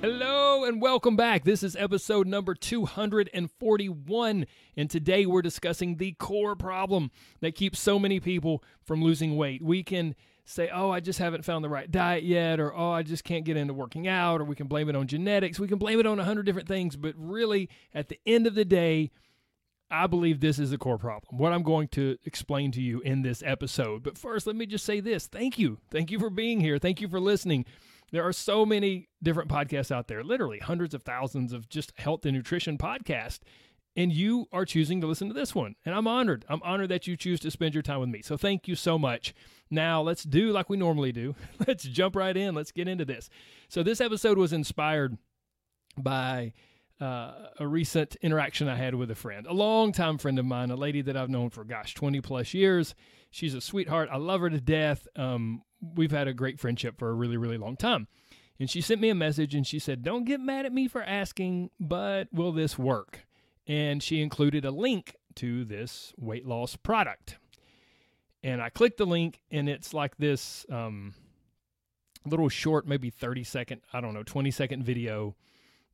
Hello and welcome back. This is episode number 241, and today we're discussing the core problem that keeps so many people from losing weight. We can say, oh, I just haven't found the right diet yet, or oh, I just can't get into working out, or we can blame it on genetics. We can blame it on a hundred different things, but really, at the end of the day, I believe this is the core problem. What I'm going to explain to you in this episode. But first, let me just say this thank you. Thank you for being here. Thank you for listening. There are so many different podcasts out there, literally hundreds of thousands of just health and nutrition podcasts. And you are choosing to listen to this one. And I'm honored. I'm honored that you choose to spend your time with me. So thank you so much. Now, let's do like we normally do. Let's jump right in. Let's get into this. So, this episode was inspired by uh, a recent interaction I had with a friend, a longtime friend of mine, a lady that I've known for, gosh, 20 plus years. She's a sweetheart. I love her to death. Um, we've had a great friendship for a really, really long time. And she sent me a message and she said, Don't get mad at me for asking, but will this work? And she included a link to this weight loss product. And I clicked the link and it's like this um, little short, maybe 30 second, I don't know, 20 second video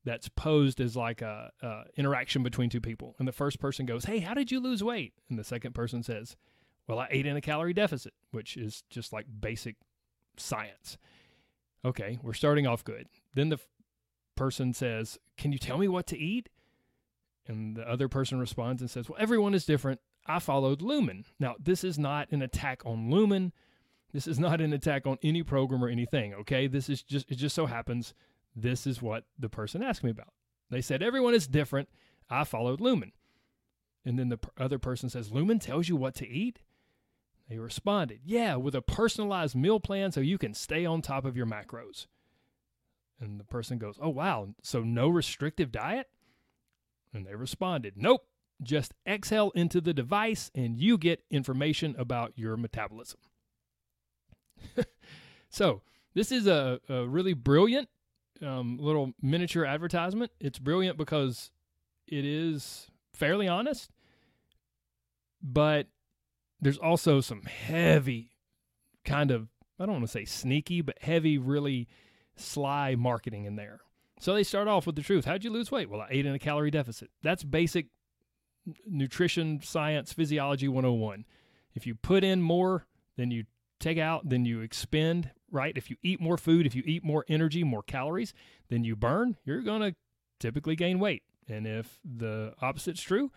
that's posed as like a, a interaction between two people. And the first person goes, Hey, how did you lose weight? And the second person says, well, I ate in a calorie deficit, which is just like basic science. Okay, we're starting off good. Then the f- person says, Can you tell me what to eat? And the other person responds and says, Well, everyone is different. I followed Lumen. Now, this is not an attack on Lumen. This is not an attack on any program or anything, okay? This is just, it just so happens this is what the person asked me about. They said, Everyone is different. I followed Lumen. And then the other person says, Lumen tells you what to eat? They responded, Yeah, with a personalized meal plan so you can stay on top of your macros. And the person goes, Oh, wow. So no restrictive diet? And they responded, Nope. Just exhale into the device and you get information about your metabolism. so, this is a, a really brilliant um, little miniature advertisement. It's brilliant because it is fairly honest, but there's also some heavy kind of I don't want to say sneaky, but heavy, really sly marketing in there. So they start off with the truth. How'd you lose weight? Well, I ate in a calorie deficit. That's basic nutrition science physiology 101. If you put in more than you take out, then you expend, right? If you eat more food, if you eat more energy, more calories than you burn, you're going to typically gain weight. And if the opposite's true,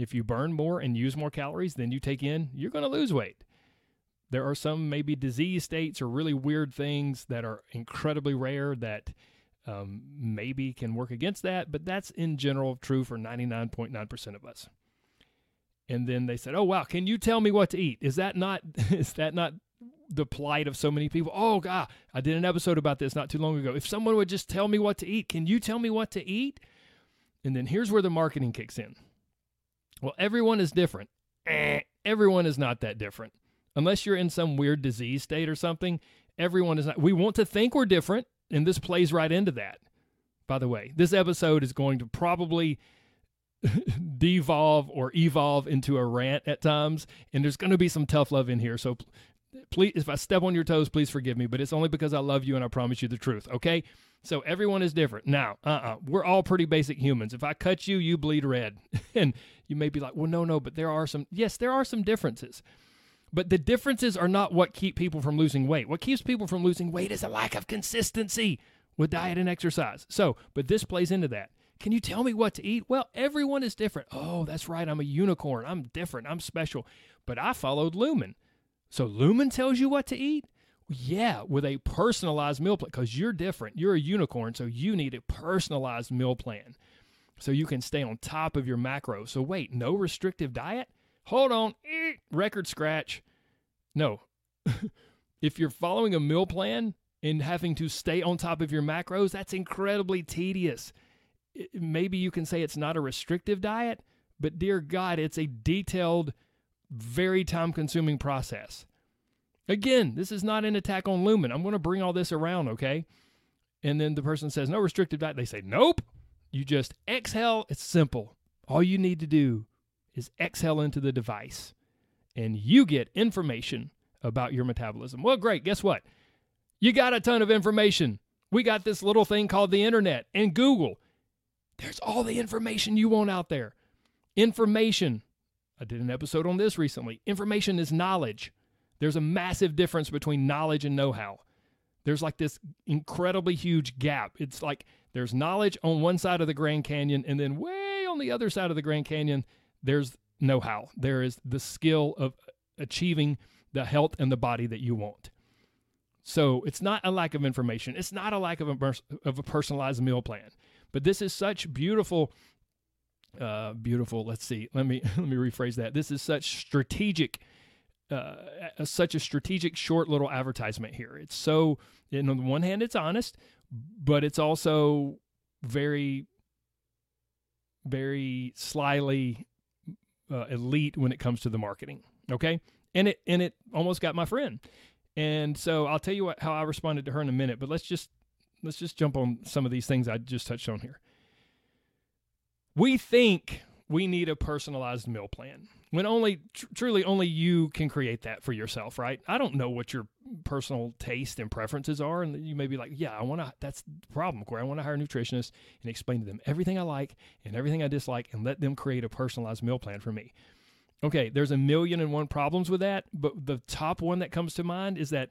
if you burn more and use more calories than you take in, you're going to lose weight. There are some maybe disease states or really weird things that are incredibly rare that um, maybe can work against that, but that's in general true for 99.9% of us. And then they said, "Oh wow, can you tell me what to eat? Is that not is that not the plight of so many people? Oh god, I did an episode about this not too long ago. If someone would just tell me what to eat, can you tell me what to eat?" And then here's where the marketing kicks in. Well, everyone is different. Eh, everyone is not that different. Unless you're in some weird disease state or something, everyone is not. We want to think we're different, and this plays right into that. By the way, this episode is going to probably devolve or evolve into a rant at times, and there's going to be some tough love in here. So please, if I step on your toes, please forgive me, but it's only because I love you and I promise you the truth, okay? So everyone is different. Now, uh uh-uh, uh, we are all pretty basic humans. If I cut you, you bleed red. and you may be like, well, no, no, but there are some, yes, there are some differences. But the differences are not what keep people from losing weight. What keeps people from losing weight is a lack of consistency with diet and exercise. So, but this plays into that. Can you tell me what to eat? Well, everyone is different. Oh, that's right. I'm a unicorn. I'm different. I'm special. But I followed Lumen. So Lumen tells you what to eat? Yeah, with a personalized meal plan because you're different. You're a unicorn, so you need a personalized meal plan so you can stay on top of your macros. So wait, no restrictive diet? Hold on, record scratch. No. if you're following a meal plan and having to stay on top of your macros, that's incredibly tedious. maybe you can say it's not a restrictive diet, but dear God, it's a detailed, very time consuming process. Again, this is not an attack on Lumen. I'm going to bring all this around, okay? And then the person says, no restrictive diet. They say, nope. You just exhale. It's simple. All you need to do is exhale into the device, and you get information about your metabolism. Well, great. Guess what? You got a ton of information. We got this little thing called the internet and Google. There's all the information you want out there. Information. I did an episode on this recently. Information is knowledge. There's a massive difference between knowledge and know how. There's like this incredibly huge gap. It's like there's knowledge on one side of the Grand Canyon, and then way on the other side of the Grand Canyon, there's know how. There is the skill of achieving the health and the body that you want. So it's not a lack of information. It's not a lack of a, of a personalized meal plan. But this is such beautiful, uh, beautiful. Let's see. Let me let me rephrase that. This is such strategic, uh, such a strategic short little advertisement here. It's so. And on the one hand, it's honest, but it's also very, very slyly uh, elite when it comes to the marketing. Okay, and it and it almost got my friend. And so I'll tell you what how I responded to her in a minute, but let's just let's just jump on some of these things I just touched on here. We think we need a personalized meal plan when only tr- truly only you can create that for yourself, right? I don't know what your personal taste and preferences are, and you may be like, "Yeah, I want to." That's the problem, Corey. I want to hire a nutritionist and explain to them everything I like and everything I dislike, and let them create a personalized meal plan for me. Okay, there's a million and one problems with that, but the top one that comes to mind is that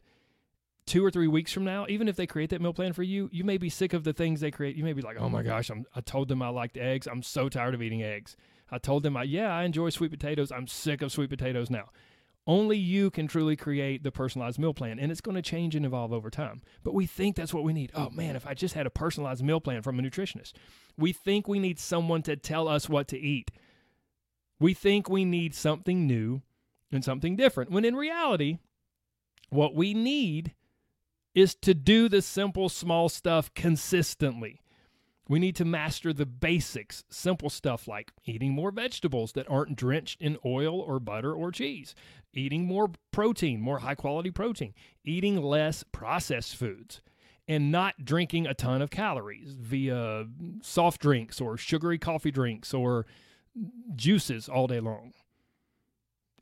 two or three weeks from now, even if they create that meal plan for you, you may be sick of the things they create. You may be like, oh, oh my gosh, I'm, I told them I liked eggs. I'm so tired of eating eggs. I told them, I, yeah, I enjoy sweet potatoes. I'm sick of sweet potatoes now. Only you can truly create the personalized meal plan, and it's going to change and evolve over time. But we think that's what we need. Oh man, if I just had a personalized meal plan from a nutritionist, we think we need someone to tell us what to eat. We think we need something new and something different, when in reality, what we need is to do the simple, small stuff consistently. We need to master the basics, simple stuff like eating more vegetables that aren't drenched in oil or butter or cheese, eating more protein, more high quality protein, eating less processed foods, and not drinking a ton of calories via soft drinks or sugary coffee drinks or juices all day long.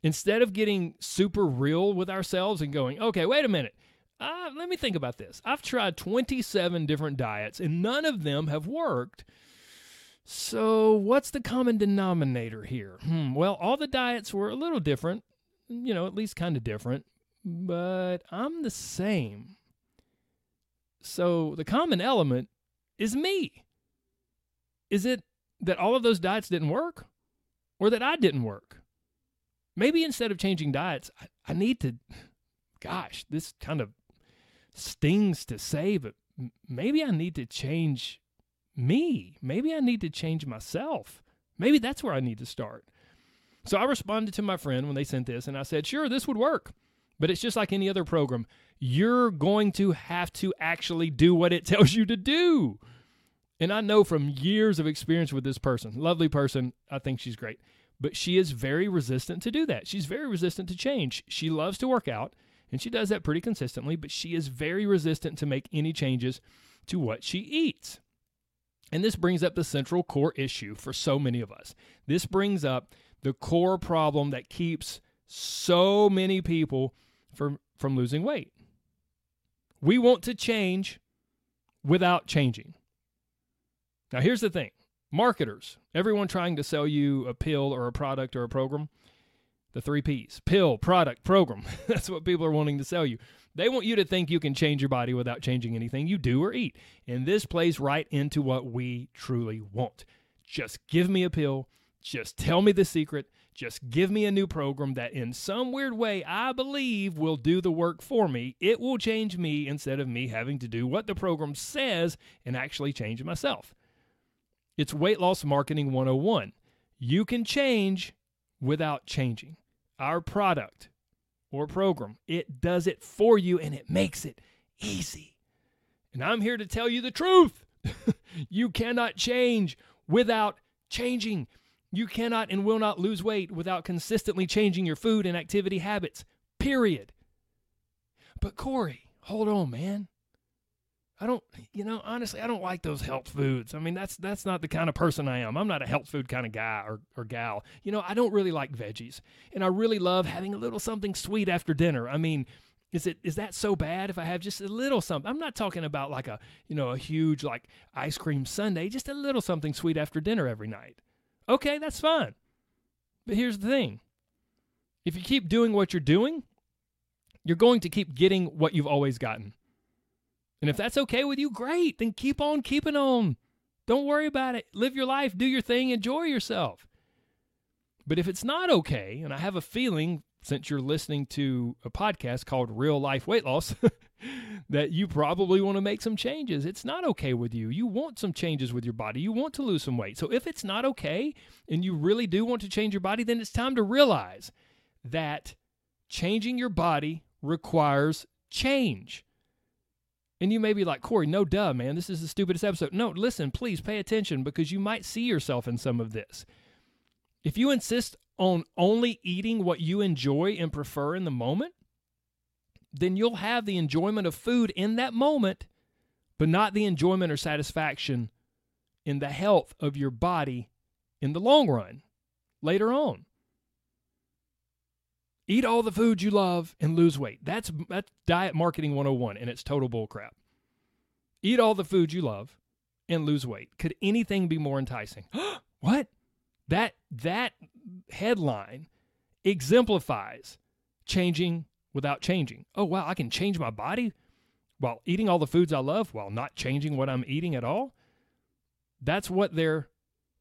Instead of getting super real with ourselves and going, okay, wait a minute. Uh, let me think about this. I've tried 27 different diets and none of them have worked. So, what's the common denominator here? Hmm, well, all the diets were a little different, you know, at least kind of different, but I'm the same. So, the common element is me. Is it that all of those diets didn't work or that I didn't work. Maybe instead of changing diets, I, I need to, gosh, this kind of stings to say, but maybe I need to change me. Maybe I need to change myself. Maybe that's where I need to start. So I responded to my friend when they sent this and I said, sure, this would work. But it's just like any other program. You're going to have to actually do what it tells you to do. And I know from years of experience with this person, lovely person, I think she's great, but she is very resistant to do that. She's very resistant to change. She loves to work out, and she does that pretty consistently, but she is very resistant to make any changes to what she eats. And this brings up the central core issue for so many of us. This brings up the core problem that keeps so many people from, from losing weight. We want to change without changing. Now, here's the thing marketers, everyone trying to sell you a pill or a product or a program, the three P's pill, product, program. That's what people are wanting to sell you. They want you to think you can change your body without changing anything you do or eat. And this plays right into what we truly want. Just give me a pill, just tell me the secret, just give me a new program that, in some weird way, I believe will do the work for me. It will change me instead of me having to do what the program says and actually change myself. It's Weight Loss Marketing 101. You can change without changing. Our product or program, it does it for you and it makes it easy. And I'm here to tell you the truth you cannot change without changing. You cannot and will not lose weight without consistently changing your food and activity habits. Period. But Corey, hold on, man. I don't, you know, honestly, I don't like those health foods. I mean, that's that's not the kind of person I am. I'm not a health food kind of guy or, or gal. You know, I don't really like veggies, and I really love having a little something sweet after dinner. I mean, is it is that so bad if I have just a little something? I'm not talking about like a you know a huge like ice cream sundae, just a little something sweet after dinner every night. Okay, that's fine. But here's the thing: if you keep doing what you're doing, you're going to keep getting what you've always gotten. And if that's okay with you, great. Then keep on keeping on. Don't worry about it. Live your life, do your thing, enjoy yourself. But if it's not okay, and I have a feeling since you're listening to a podcast called Real Life Weight Loss, that you probably want to make some changes. It's not okay with you. You want some changes with your body. You want to lose some weight. So if it's not okay and you really do want to change your body, then it's time to realize that changing your body requires change. And you may be like, Corey, no duh, man. This is the stupidest episode. No, listen, please pay attention because you might see yourself in some of this. If you insist on only eating what you enjoy and prefer in the moment, then you'll have the enjoyment of food in that moment, but not the enjoyment or satisfaction in the health of your body in the long run later on. Eat all the food you love and lose weight. That's that's diet marketing 101 and it's total bullcrap. Eat all the food you love and lose weight. Could anything be more enticing? what? That that headline exemplifies changing without changing. Oh wow, I can change my body while eating all the foods I love while not changing what I'm eating at all? That's what they're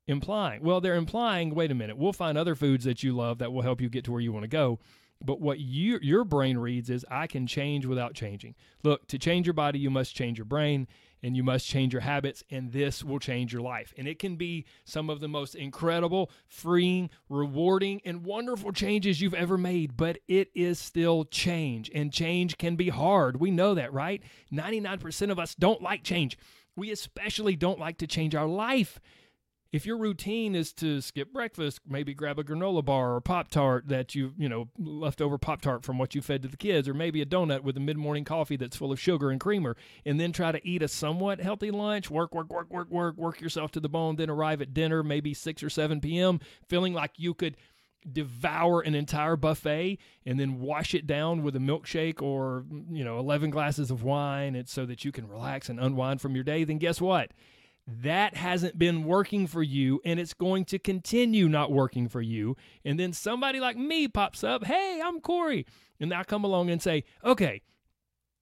implying? Well, they're implying, wait a minute, we'll find other foods that you love that will help you get to where you want to go. But what you, your brain reads is, I can change without changing. Look, to change your body, you must change your brain and you must change your habits, and this will change your life. And it can be some of the most incredible, freeing, rewarding, and wonderful changes you've ever made, but it is still change, and change can be hard. We know that, right? 99% of us don't like change. We especially don't like to change our life. If your routine is to skip breakfast, maybe grab a granola bar or Pop Tart that you, you know, leftover Pop Tart from what you fed to the kids, or maybe a donut with a mid morning coffee that's full of sugar and creamer, and then try to eat a somewhat healthy lunch, work, work, work, work, work, work yourself to the bone, then arrive at dinner, maybe 6 or 7 p.m., feeling like you could devour an entire buffet and then wash it down with a milkshake or you know 11 glasses of wine and so that you can relax and unwind from your day then guess what that hasn't been working for you and it's going to continue not working for you. And then somebody like me pops up, hey, I'm Corey. And I come along and say, okay,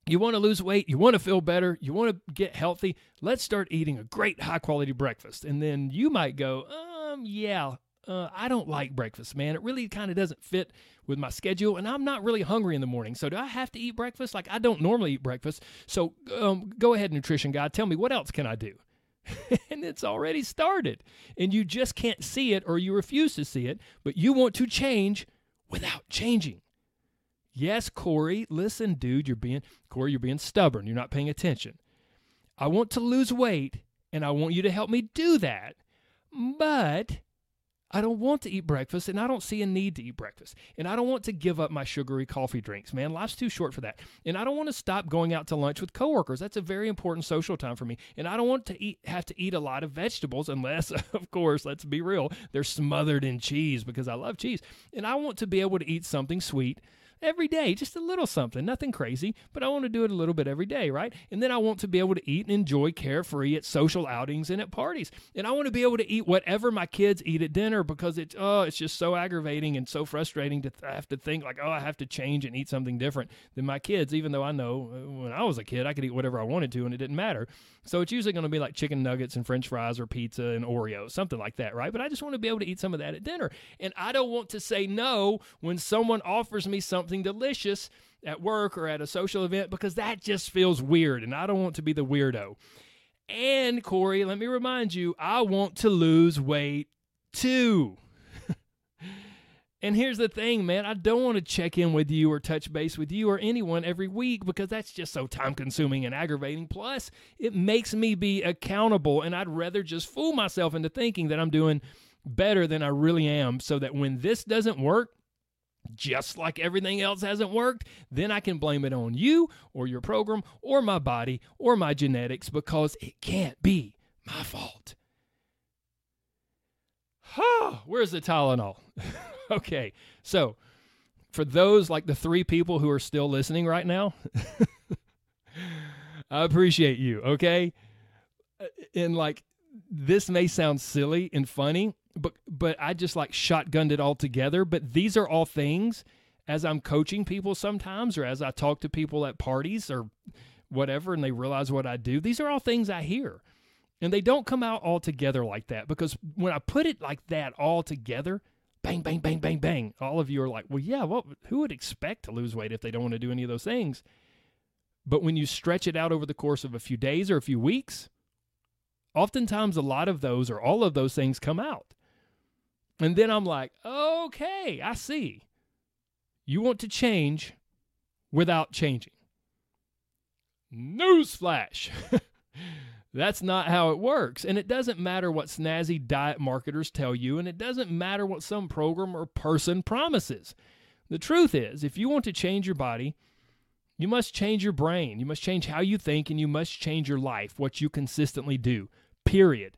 you want to lose weight, you want to feel better, you want to get healthy, let's start eating a great high quality breakfast. And then you might go, um, yeah, uh, I don't like breakfast, man. It really kind of doesn't fit with my schedule, and I'm not really hungry in the morning. So, do I have to eat breakfast? Like, I don't normally eat breakfast. So, um, go ahead, nutrition guy. Tell me what else can I do? and it's already started. And you just can't see it or you refuse to see it, but you want to change without changing. Yes, Corey, listen, dude, you're being, Corey, you're being stubborn. You're not paying attention. I want to lose weight and I want you to help me do that. But I don't want to eat breakfast and I don't see a need to eat breakfast. And I don't want to give up my sugary coffee drinks, man. Life's too short for that. And I don't want to stop going out to lunch with coworkers. That's a very important social time for me. And I don't want to eat have to eat a lot of vegetables unless of course, let's be real, they're smothered in cheese because I love cheese. And I want to be able to eat something sweet every day, just a little something, nothing crazy, but I want to do it a little bit every day, right? And then I want to be able to eat and enjoy carefree at social outings and at parties. And I want to be able to eat whatever my kids eat at dinner because it's oh, it's just so aggravating and so frustrating to have to think like, oh, I have to change and eat something different than my kids, even though I know uh, when I was a kid I could eat whatever I wanted to and it didn't matter. So it's usually going to be like chicken nuggets and french fries or pizza and Oreos, something like that, right? But I just want to be able to eat some of that at dinner. And I don't want to say no when someone offers me something delicious at work or at a social event because that just feels weird and I don't want to be the weirdo. And Corey, let me remind you, I want to lose weight too. And here's the thing, man, I don't want to check in with you or touch base with you or anyone every week because that's just so time consuming and aggravating. Plus, it makes me be accountable, and I'd rather just fool myself into thinking that I'm doing better than I really am so that when this doesn't work, just like everything else hasn't worked, then I can blame it on you or your program or my body or my genetics because it can't be my fault. Huh, where's the Tylenol? okay, so for those like the three people who are still listening right now, I appreciate you, okay? Uh, and like this may sound silly and funny, but but I just like shotgunned it all together. But these are all things as I'm coaching people sometimes, or as I talk to people at parties or whatever, and they realize what I do. These are all things I hear. And they don't come out all together like that because when I put it like that all together, bang, bang, bang, bang, bang, all of you are like, well, yeah, well, who would expect to lose weight if they don't want to do any of those things? But when you stretch it out over the course of a few days or a few weeks, oftentimes a lot of those or all of those things come out. And then I'm like, okay, I see. You want to change without changing. Newsflash. That's not how it works. And it doesn't matter what snazzy diet marketers tell you, and it doesn't matter what some program or person promises. The truth is, if you want to change your body, you must change your brain. You must change how you think, and you must change your life, what you consistently do. Period.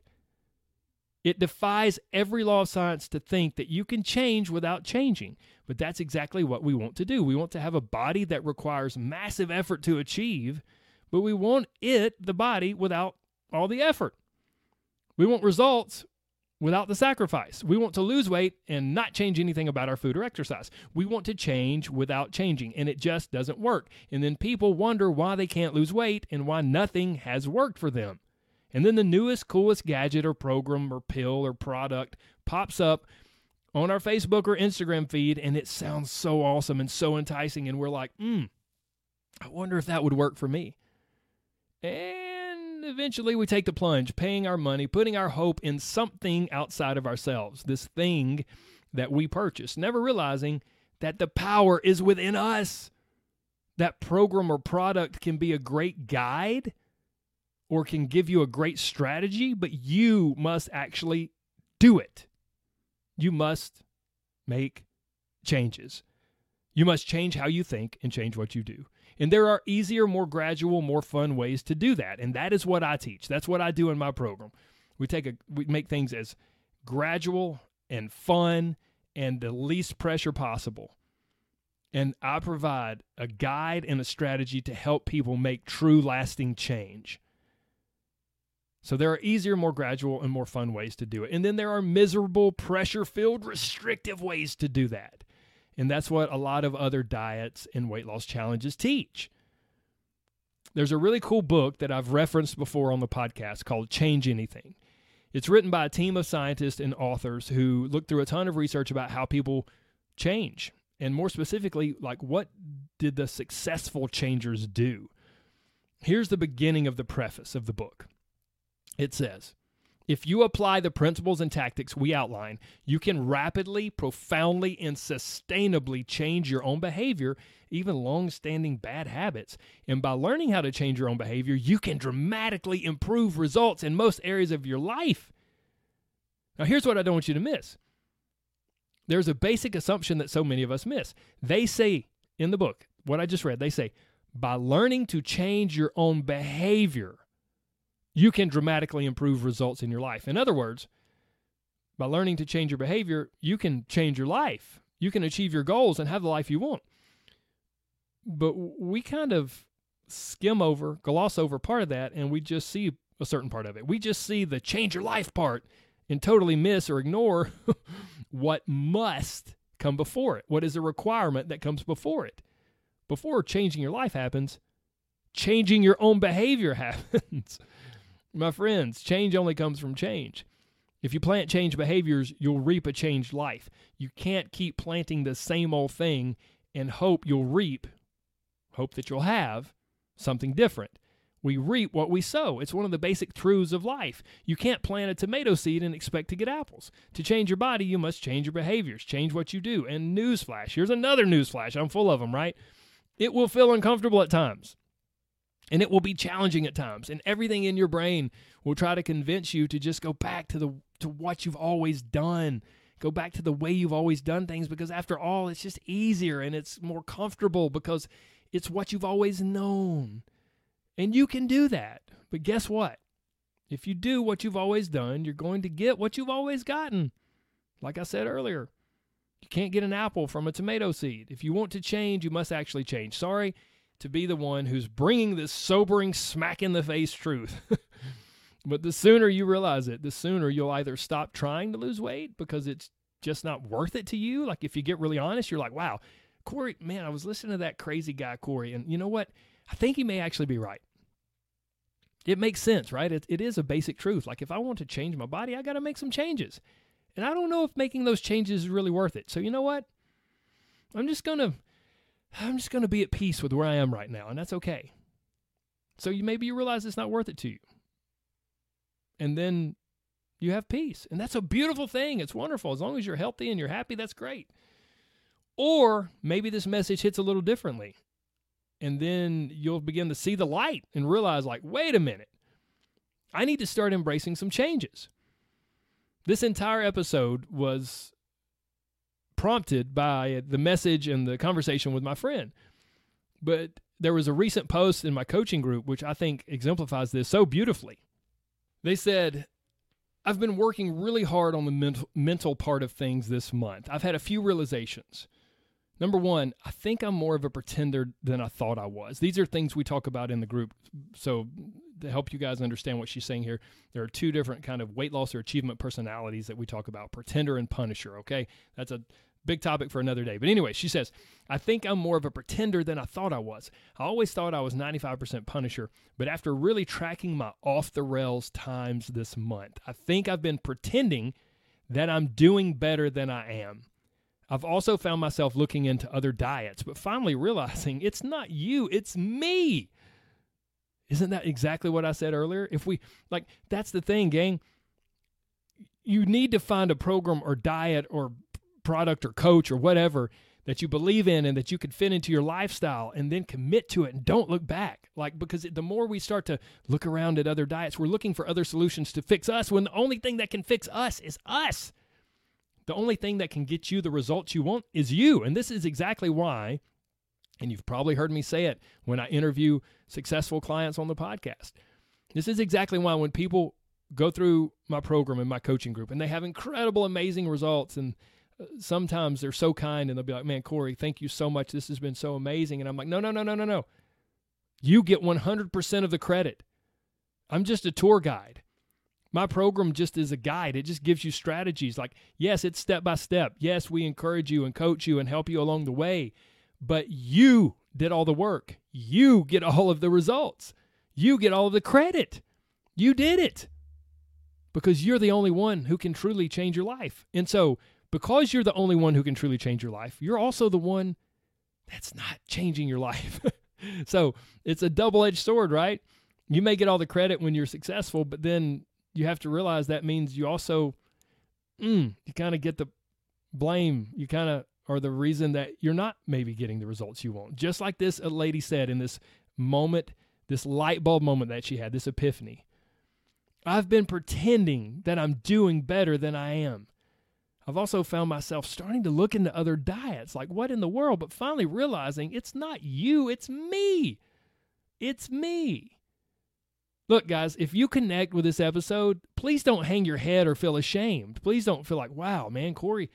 It defies every law of science to think that you can change without changing. But that's exactly what we want to do. We want to have a body that requires massive effort to achieve, but we want it, the body, without all the effort. We want results without the sacrifice. We want to lose weight and not change anything about our food or exercise. We want to change without changing, and it just doesn't work. And then people wonder why they can't lose weight and why nothing has worked for them. And then the newest, coolest gadget or program or pill or product pops up on our Facebook or Instagram feed, and it sounds so awesome and so enticing. And we're like, hmm, I wonder if that would work for me. And eventually we take the plunge, paying our money, putting our hope in something outside of ourselves, this thing that we purchase, never realizing that the power is within us. That program or product can be a great guide or can give you a great strategy, but you must actually do it. You must make changes. You must change how you think and change what you do. And there are easier, more gradual, more fun ways to do that. And that is what I teach. That's what I do in my program. We take a we make things as gradual and fun and the least pressure possible. And I provide a guide and a strategy to help people make true lasting change. So there are easier, more gradual, and more fun ways to do it. And then there are miserable, pressure filled, restrictive ways to do that. And that's what a lot of other diets and weight loss challenges teach. There's a really cool book that I've referenced before on the podcast called Change Anything. It's written by a team of scientists and authors who look through a ton of research about how people change. And more specifically, like what did the successful changers do? Here's the beginning of the preface of the book. It says, if you apply the principles and tactics we outline, you can rapidly, profoundly, and sustainably change your own behavior, even long standing bad habits. And by learning how to change your own behavior, you can dramatically improve results in most areas of your life. Now, here's what I don't want you to miss there's a basic assumption that so many of us miss. They say in the book, what I just read, they say, by learning to change your own behavior, you can dramatically improve results in your life. In other words, by learning to change your behavior, you can change your life. You can achieve your goals and have the life you want. But we kind of skim over, gloss over part of that, and we just see a certain part of it. We just see the change your life part and totally miss or ignore what must come before it. What is a requirement that comes before it? Before changing your life happens, changing your own behavior happens. My friends, change only comes from change. If you plant change behaviors, you'll reap a changed life. You can't keep planting the same old thing and hope you'll reap, hope that you'll have something different. We reap what we sow. It's one of the basic truths of life. You can't plant a tomato seed and expect to get apples. To change your body, you must change your behaviors, change what you do. And newsflash here's another newsflash. I'm full of them, right? It will feel uncomfortable at times. And it will be challenging at times. And everything in your brain will try to convince you to just go back to the to what you've always done. Go back to the way you've always done things because after all, it's just easier and it's more comfortable because it's what you've always known. And you can do that. But guess what? If you do what you've always done, you're going to get what you've always gotten. Like I said earlier, you can't get an apple from a tomato seed. If you want to change, you must actually change. Sorry to be the one who's bringing this sobering, smack in the face truth. but the sooner you realize it, the sooner you'll either stop trying to lose weight because it's just not worth it to you. Like if you get really honest, you're like, wow, Corey, man, I was listening to that crazy guy, Corey, and you know what? I think he may actually be right it makes sense, right? It, it is a basic truth. Like if I want to change my body, I got to make some changes. And I don't know if making those changes is really worth it. So you know what? I'm just going to I'm just going to be at peace with where I am right now, and that's okay. So you maybe you realize it's not worth it to you. And then you have peace. And that's a beautiful thing. It's wonderful. As long as you're healthy and you're happy, that's great. Or maybe this message hits a little differently and then you'll begin to see the light and realize like wait a minute i need to start embracing some changes this entire episode was prompted by the message and the conversation with my friend but there was a recent post in my coaching group which i think exemplifies this so beautifully they said i've been working really hard on the mental, part of things this month i've had a few realizations Number one, I think I'm more of a pretender than I thought I was. These are things we talk about in the group. So to help you guys understand what she's saying here, there are two different kind of weight loss or achievement personalities that we talk about: pretender and punisher. Okay, that's a big topic for another day. But anyway, she says, I think I'm more of a pretender than I thought I was. I always thought I was 95% punisher, but after really tracking my off the rails times this month, I think I've been pretending that I'm doing better than I am. I've also found myself looking into other diets, but finally realizing it's not you, it's me. Isn't that exactly what I said earlier? If we, like, that's the thing, gang. You need to find a program or diet or product or coach or whatever that you believe in and that you can fit into your lifestyle and then commit to it and don't look back. Like, because the more we start to look around at other diets, we're looking for other solutions to fix us when the only thing that can fix us is us. The only thing that can get you the results you want is you. And this is exactly why, and you've probably heard me say it when I interview successful clients on the podcast. This is exactly why when people go through my program and my coaching group and they have incredible, amazing results and sometimes they're so kind and they'll be like, man, Corey, thank you so much. This has been so amazing. And I'm like, no, no, no, no, no, no. You get 100% of the credit. I'm just a tour guide. My program just is a guide. It just gives you strategies. Like, yes, it's step by step. Yes, we encourage you and coach you and help you along the way. But you did all the work. You get all of the results. You get all of the credit. You did it because you're the only one who can truly change your life. And so, because you're the only one who can truly change your life, you're also the one that's not changing your life. so, it's a double edged sword, right? You may get all the credit when you're successful, but then you have to realize that means you also mm, you kind of get the blame. You kind of are the reason that you're not maybe getting the results you want. Just like this a lady said in this moment, this light bulb moment that she had, this epiphany. I've been pretending that I'm doing better than I am. I've also found myself starting to look into other diets, like what in the world, but finally realizing it's not you, it's me. It's me. Look, guys, if you connect with this episode, please don't hang your head or feel ashamed. Please don't feel like, wow, man, Corey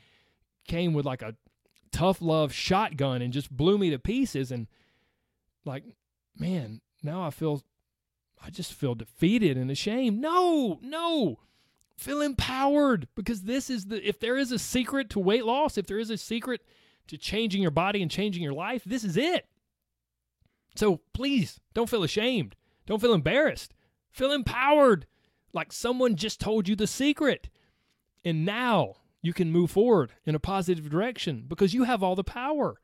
came with like a tough love shotgun and just blew me to pieces. And like, man, now I feel, I just feel defeated and ashamed. No, no. Feel empowered because this is the, if there is a secret to weight loss, if there is a secret to changing your body and changing your life, this is it. So please don't feel ashamed. Don't feel embarrassed. Feel empowered, like someone just told you the secret. And now you can move forward in a positive direction because you have all the power.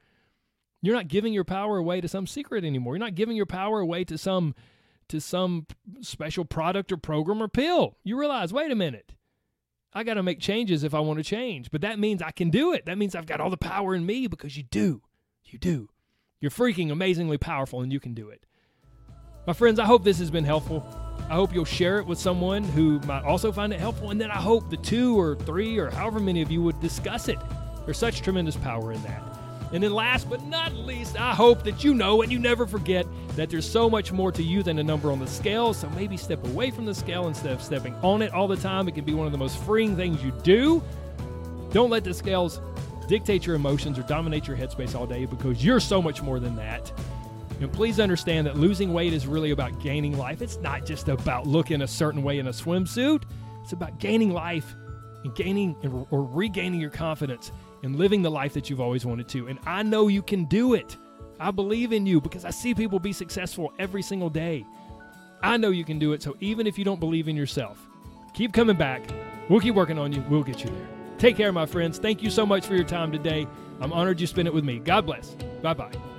You're not giving your power away to some secret anymore. You're not giving your power away to some to some special product or program or pill. You realize, wait a minute, I got to make changes if I want to change. But that means I can do it. That means I've got all the power in me because you do. You do. You're freaking amazingly powerful and you can do it. My friends, I hope this has been helpful. I hope you'll share it with someone who might also find it helpful. And then I hope the two or three or however many of you would discuss it. There's such tremendous power in that. And then last but not least, I hope that you know and you never forget that there's so much more to you than a number on the scale. So maybe step away from the scale instead of stepping on it all the time. It can be one of the most freeing things you do. Don't let the scales dictate your emotions or dominate your headspace all day because you're so much more than that. And please understand that losing weight is really about gaining life. It's not just about looking a certain way in a swimsuit, it's about gaining life and gaining or regaining your confidence and living the life that you've always wanted to. And I know you can do it. I believe in you because I see people be successful every single day. I know you can do it. So even if you don't believe in yourself, keep coming back. We'll keep working on you. We'll get you there. Take care, my friends. Thank you so much for your time today. I'm honored you spent it with me. God bless. Bye bye.